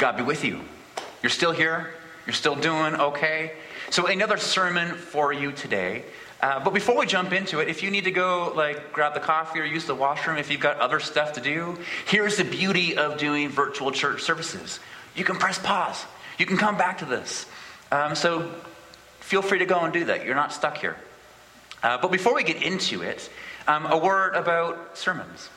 God be with you. You're still here. You're still doing okay. So, another sermon for you today. Uh, but before we jump into it, if you need to go like grab the coffee or use the washroom, if you've got other stuff to do, here's the beauty of doing virtual church services. You can press pause. You can come back to this. Um, so feel free to go and do that. You're not stuck here. Uh, but before we get into it, um, a word about sermons.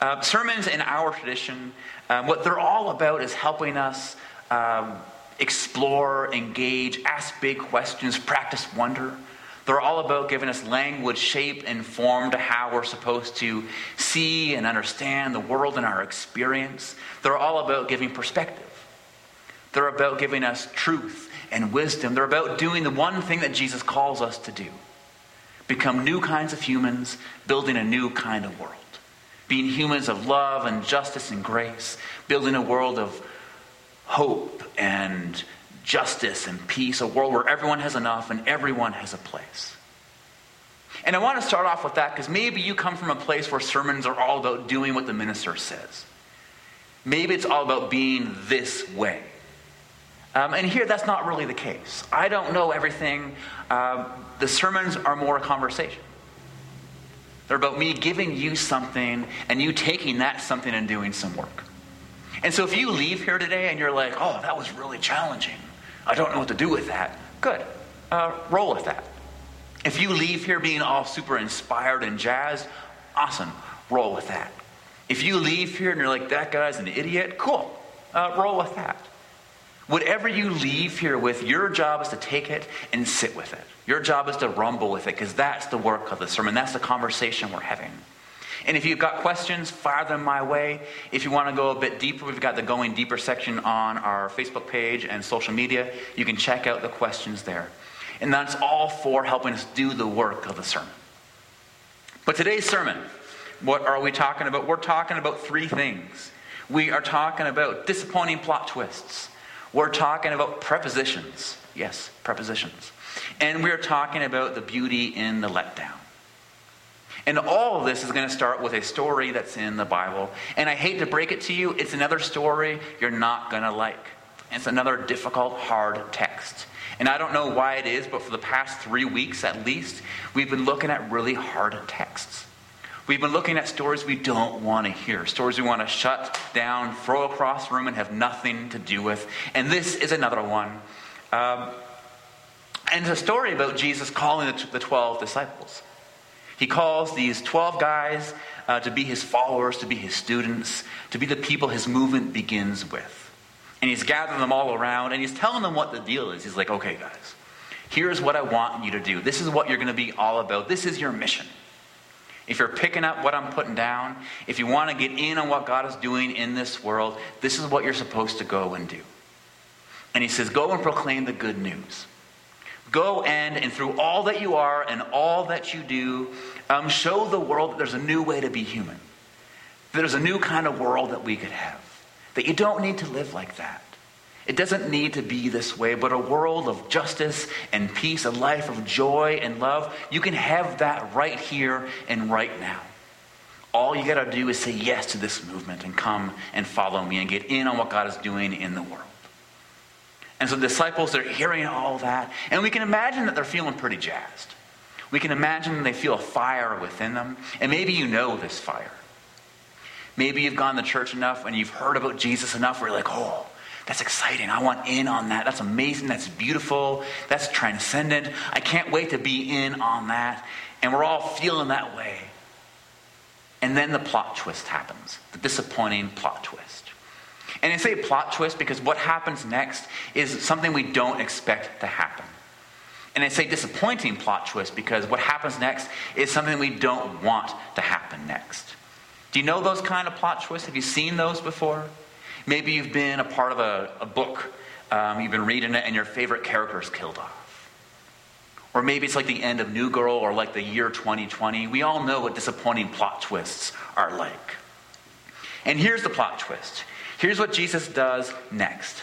Uh, sermons in our tradition, um, what they're all about is helping us um, explore, engage, ask big questions, practice wonder. They're all about giving us language, shape, and form to how we're supposed to see and understand the world and our experience. They're all about giving perspective. They're about giving us truth and wisdom. They're about doing the one thing that Jesus calls us to do become new kinds of humans, building a new kind of world. Being humans of love and justice and grace, building a world of hope and justice and peace, a world where everyone has enough and everyone has a place. And I want to start off with that because maybe you come from a place where sermons are all about doing what the minister says. Maybe it's all about being this way. Um, and here, that's not really the case. I don't know everything. Uh, the sermons are more a conversation. They're about me giving you something and you taking that something and doing some work. And so if you leave here today and you're like, oh, that was really challenging, I don't know what to do with that, good. Uh, roll with that. If you leave here being all super inspired and jazzed, awesome. Roll with that. If you leave here and you're like, that guy's an idiot, cool. Uh, roll with that. Whatever you leave here with, your job is to take it and sit with it. Your job is to rumble with it because that's the work of the sermon. That's the conversation we're having. And if you've got questions, fire them my way. If you want to go a bit deeper, we've got the Going Deeper section on our Facebook page and social media. You can check out the questions there. And that's all for helping us do the work of the sermon. But today's sermon, what are we talking about? We're talking about three things. We are talking about disappointing plot twists. We're talking about prepositions. Yes, prepositions. And we're talking about the beauty in the letdown. And all of this is going to start with a story that's in the Bible. And I hate to break it to you, it's another story you're not going to like. It's another difficult, hard text. And I don't know why it is, but for the past three weeks at least, we've been looking at really hard texts. We've been looking at stories we don't want to hear, stories we want to shut down, throw across the room, and have nothing to do with. And this is another one. Um, and it's a story about Jesus calling the, the 12 disciples. He calls these 12 guys uh, to be his followers, to be his students, to be the people his movement begins with. And he's gathering them all around and he's telling them what the deal is. He's like, okay, guys, here's what I want you to do. This is what you're going to be all about. This is your mission. If you're picking up what I'm putting down, if you want to get in on what God is doing in this world, this is what you're supposed to go and do. And he says, Go and proclaim the good news. Go and, and through all that you are and all that you do, um, show the world that there's a new way to be human. That there's a new kind of world that we could have. That you don't need to live like that. It doesn't need to be this way, but a world of justice and peace, a life of joy and love, you can have that right here and right now. All you got to do is say yes to this movement and come and follow me and get in on what God is doing in the world. And so the disciples are hearing all that, and we can imagine that they're feeling pretty jazzed. We can imagine they feel a fire within them, and maybe you know this fire. Maybe you've gone to church enough and you've heard about Jesus enough where you're like, oh, that's exciting. I want in on that. That's amazing. That's beautiful. That's transcendent. I can't wait to be in on that. And we're all feeling that way. And then the plot twist happens the disappointing plot twist. And I say plot twist because what happens next is something we don't expect to happen. And I say disappointing plot twist because what happens next is something we don't want to happen next. Do you know those kind of plot twists? Have you seen those before? Maybe you've been a part of a, a book, um, you've been reading it, and your favorite character is killed off. Or maybe it's like the end of New Girl or like the year 2020. We all know what disappointing plot twists are like. And here's the plot twist. Here's what Jesus does next.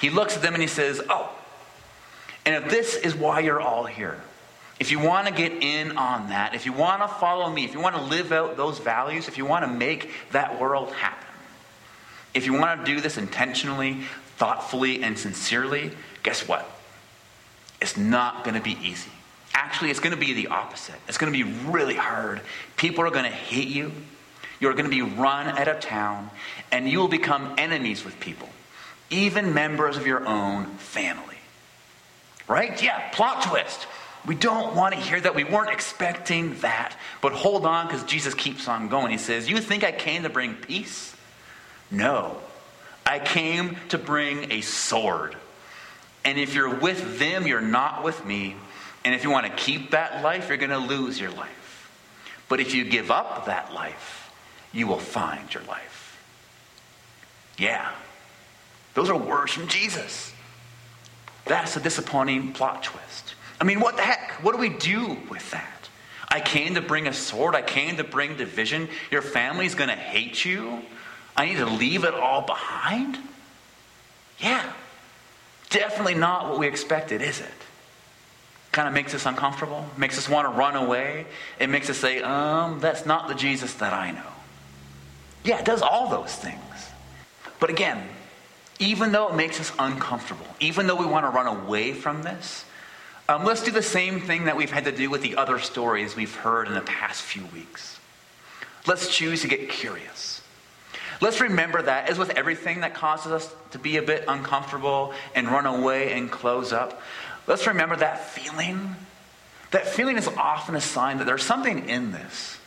He looks at them and he says, Oh, and if this is why you're all here, if you want to get in on that, if you want to follow me, if you want to live out those values, if you want to make that world happen, if you want to do this intentionally, thoughtfully, and sincerely, guess what? It's not going to be easy. Actually, it's going to be the opposite. It's going to be really hard. People are going to hate you. You're going to be run out of town, and you will become enemies with people, even members of your own family. Right? Yeah, plot twist. We don't want to hear that. We weren't expecting that. But hold on, because Jesus keeps on going. He says, You think I came to bring peace? No. I came to bring a sword. And if you're with them, you're not with me. And if you want to keep that life, you're going to lose your life. But if you give up that life, you will find your life. Yeah. Those are words from Jesus. That's a disappointing plot twist. I mean, what the heck? What do we do with that? I came to bring a sword. I came to bring division. Your family's going to hate you. I need to leave it all behind? Yeah. Definitely not what we expected, is it? Kind of makes us uncomfortable, makes us want to run away. It makes us say, um, that's not the Jesus that I know. Yeah, it does all those things. But again, even though it makes us uncomfortable, even though we want to run away from this, um, let's do the same thing that we've had to do with the other stories we've heard in the past few weeks. Let's choose to get curious. Let's remember that, as with everything that causes us to be a bit uncomfortable and run away and close up, let's remember that feeling. That feeling is often a sign that there's something in this.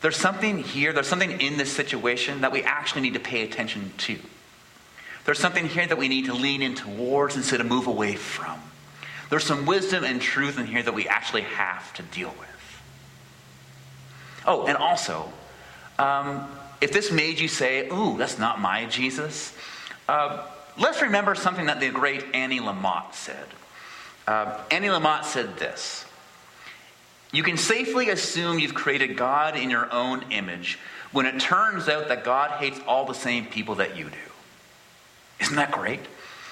There's something here, there's something in this situation that we actually need to pay attention to. There's something here that we need to lean in towards instead of move away from. There's some wisdom and truth in here that we actually have to deal with. Oh, and also, um, if this made you say, ooh, that's not my Jesus, uh, let's remember something that the great Annie Lamott said. Uh, Annie Lamott said this You can safely assume you've created God in your own image when it turns out that God hates all the same people that you do. Isn't that great?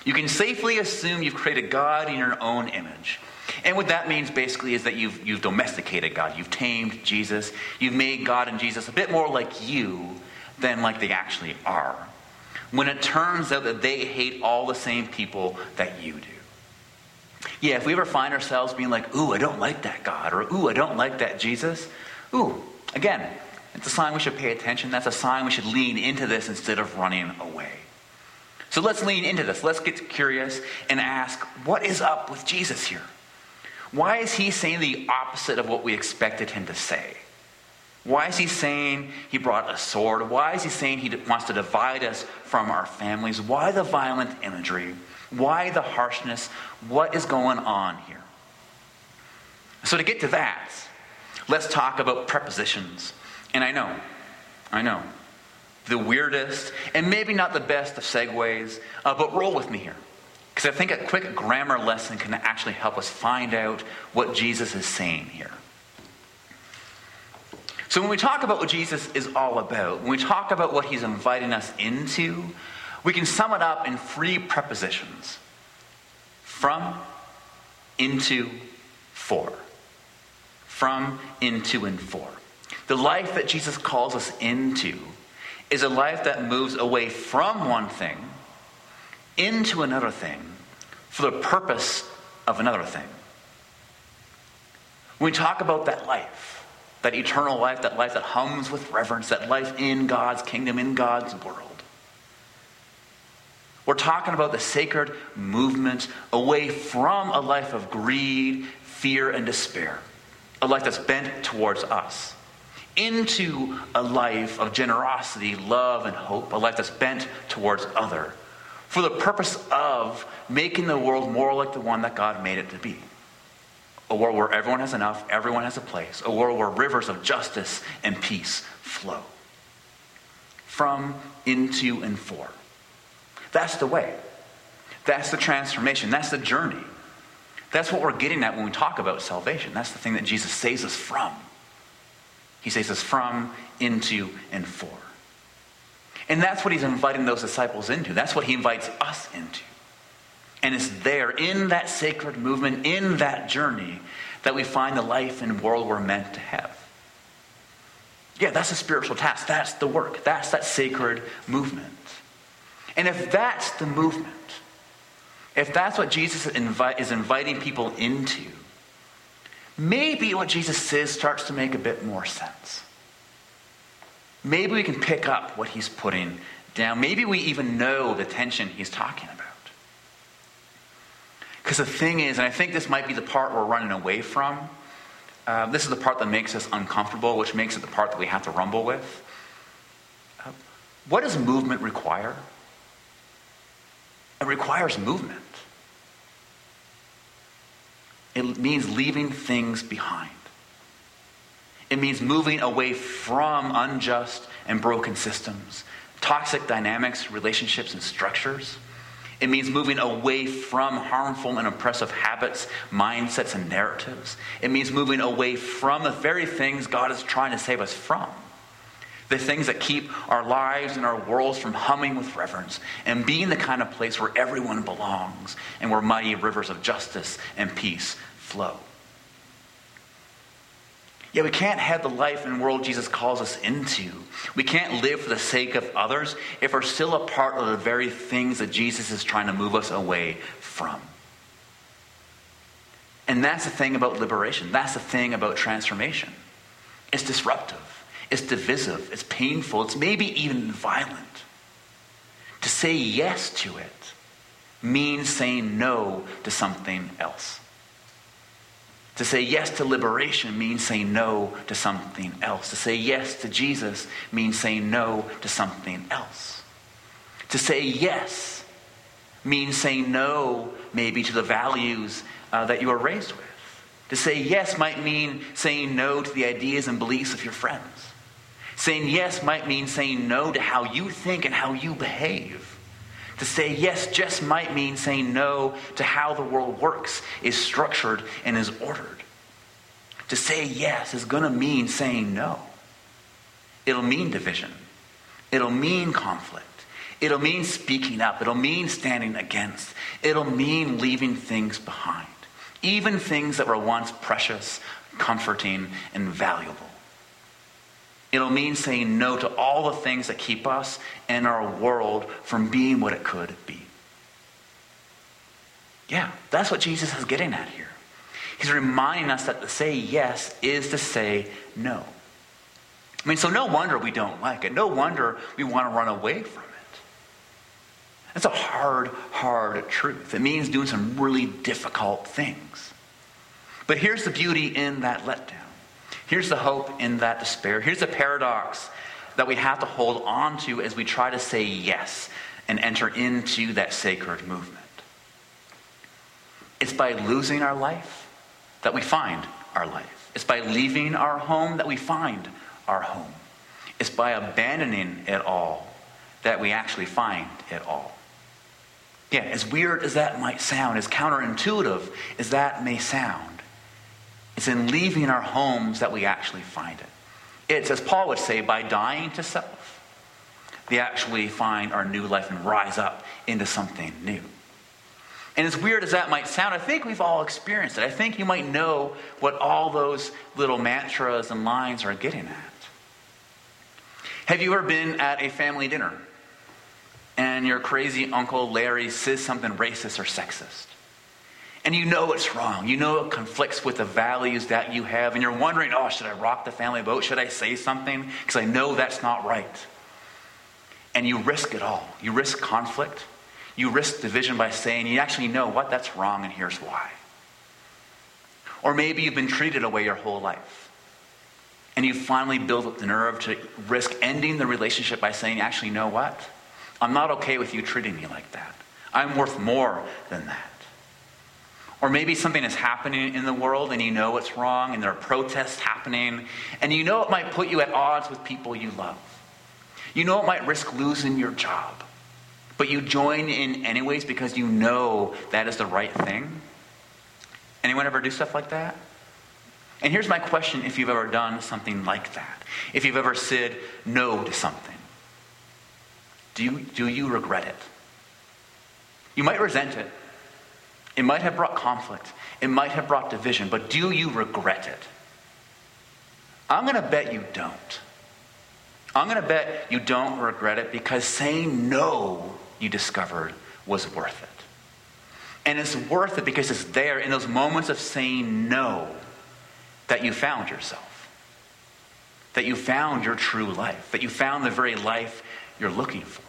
You can safely assume you've created God in your own image. And what that means basically is that you've, you've domesticated God. You've tamed Jesus. You've made God and Jesus a bit more like you than like they actually are. When it turns out that they hate all the same people that you do. Yeah, if we ever find ourselves being like, ooh, I don't like that God, or ooh, I don't like that Jesus, ooh, again, it's a sign we should pay attention. That's a sign we should lean into this instead of running away. So let's lean into this. Let's get curious and ask what is up with Jesus here? Why is he saying the opposite of what we expected him to say? Why is he saying he brought a sword? Why is he saying he wants to divide us from our families? Why the violent imagery? Why the harshness? What is going on here? So, to get to that, let's talk about prepositions. And I know, I know, the weirdest, and maybe not the best of segues, uh, but roll with me here. Because I think a quick grammar lesson can actually help us find out what Jesus is saying here. So, when we talk about what Jesus is all about, when we talk about what he's inviting us into, we can sum it up in three prepositions from, into, for. From, into, and for. The life that Jesus calls us into is a life that moves away from one thing into another thing for the purpose of another thing. When we talk about that life, that eternal life, that life that hums with reverence, that life in God's kingdom, in God's world, we're talking about the sacred movement away from a life of greed, fear, and despair, a life that's bent towards us into a life of generosity, love, and hope, a life that's bent towards other, for the purpose of making the world more like the one that God made it to be. A world where everyone has enough, everyone has a place, a world where rivers of justice and peace flow. From, into, and for. That's the way. That's the transformation. That's the journey. That's what we're getting at when we talk about salvation. That's the thing that Jesus saves us from. He saves us from, into, and for. And that's what he's inviting those disciples into. That's what he invites us into. And it's there, in that sacred movement, in that journey, that we find the life and world we're meant to have. Yeah, that's a spiritual task. That's the work. That's that sacred movement. And if that's the movement, if that's what Jesus is inviting people into, maybe what Jesus says starts to make a bit more sense. Maybe we can pick up what he's putting down. Maybe we even know the tension he's talking about. Because the thing is, and I think this might be the part we're running away from, uh, this is the part that makes us uncomfortable, which makes it the part that we have to rumble with. Uh, what does movement require? It requires movement. It means leaving things behind. It means moving away from unjust and broken systems, toxic dynamics, relationships, and structures. It means moving away from harmful and oppressive habits, mindsets, and narratives. It means moving away from the very things God is trying to save us from. The things that keep our lives and our worlds from humming with reverence and being the kind of place where everyone belongs and where mighty rivers of justice and peace flow. Yet we can't have the life and world Jesus calls us into. We can't live for the sake of others if we're still a part of the very things that Jesus is trying to move us away from. And that's the thing about liberation. That's the thing about transformation. It's disruptive, it's divisive, it's painful, it's maybe even violent. To say yes to it means saying no to something else. To say yes to liberation means saying no to something else. To say yes to Jesus means saying no to something else. To say yes means saying no, maybe, to the values uh, that you were raised with. To say yes might mean saying no to the ideas and beliefs of your friends. Saying yes might mean saying no to how you think and how you behave. To say yes just might mean saying no to how the world works, is structured, and is ordered. To say yes is going to mean saying no. It'll mean division. It'll mean conflict. It'll mean speaking up. It'll mean standing against. It'll mean leaving things behind, even things that were once precious, comforting, and valuable. It'll mean saying no to all the things that keep us and our world from being what it could be. Yeah, that's what Jesus is getting at here. He's reminding us that to say yes is to say no. I mean, so no wonder we don't like it. No wonder we want to run away from it. That's a hard, hard truth. It means doing some really difficult things. But here's the beauty in that letdown. Here's the hope in that despair. Here's the paradox that we have to hold on to as we try to say yes and enter into that sacred movement. It's by losing our life that we find our life. It's by leaving our home that we find our home. It's by abandoning it all that we actually find it all. Yeah, as weird as that might sound, as counterintuitive as that may sound, it's in leaving our homes that we actually find it. It's, as Paul would say, by dying to self, we actually find our new life and rise up into something new. And as weird as that might sound, I think we've all experienced it. I think you might know what all those little mantras and lines are getting at. Have you ever been at a family dinner and your crazy uncle Larry says something racist or sexist? And you know it's wrong. You know it conflicts with the values that you have. And you're wondering, oh, should I rock the family boat? Should I say something? Because I know that's not right. And you risk it all. You risk conflict. You risk division by saying, you actually know what? That's wrong, and here's why. Or maybe you've been treated away your whole life. And you finally build up the nerve to risk ending the relationship by saying, actually, you know what? I'm not okay with you treating me like that. I'm worth more than that. Or maybe something is happening in the world and you know it's wrong and there are protests happening and you know it might put you at odds with people you love. You know it might risk losing your job, but you join in anyways because you know that is the right thing. Anyone ever do stuff like that? And here's my question if you've ever done something like that. If you've ever said no to something, do you, do you regret it? You might resent it. It might have brought conflict, it might have brought division, but do you regret it? I'm going to bet you don't. I'm going to bet you don't regret it because saying no you discovered was worth it. And it's worth it because it's there in those moments of saying no that you found yourself, that you found your true life, that you found the very life you're looking for,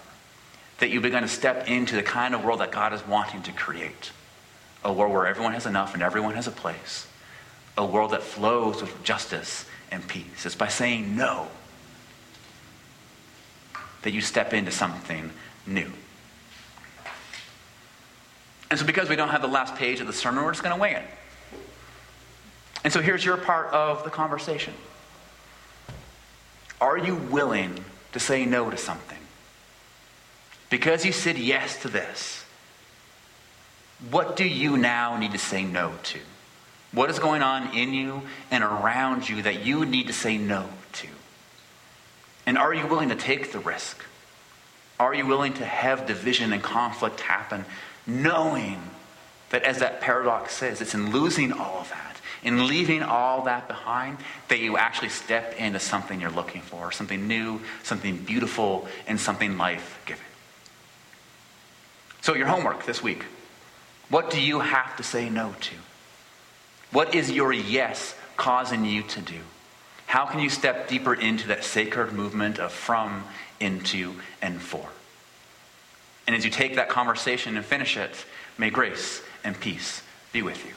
that you've begun to step into the kind of world that God is wanting to create a world where everyone has enough and everyone has a place, a world that flows with justice and peace. It's by saying no that you step into something new. And so, because we don't have the last page of the sermon, we're just going to wing it. And so, here's your part of the conversation Are you willing to say no to something? Because you said yes to this, what do you now need to say no to? What is going on in you and around you that you need to say no to? And are you willing to take the risk? Are you willing to have division and conflict happen knowing that, as that paradox says, it's in losing all of that, in leaving all that behind, that you actually step into something you're looking for, something new, something beautiful, and something life giving. So, your homework this week what do you have to say no to? What is your yes causing you to do? How can you step deeper into that sacred movement of from, into, and for? And as you take that conversation and finish it, may grace and peace be with you.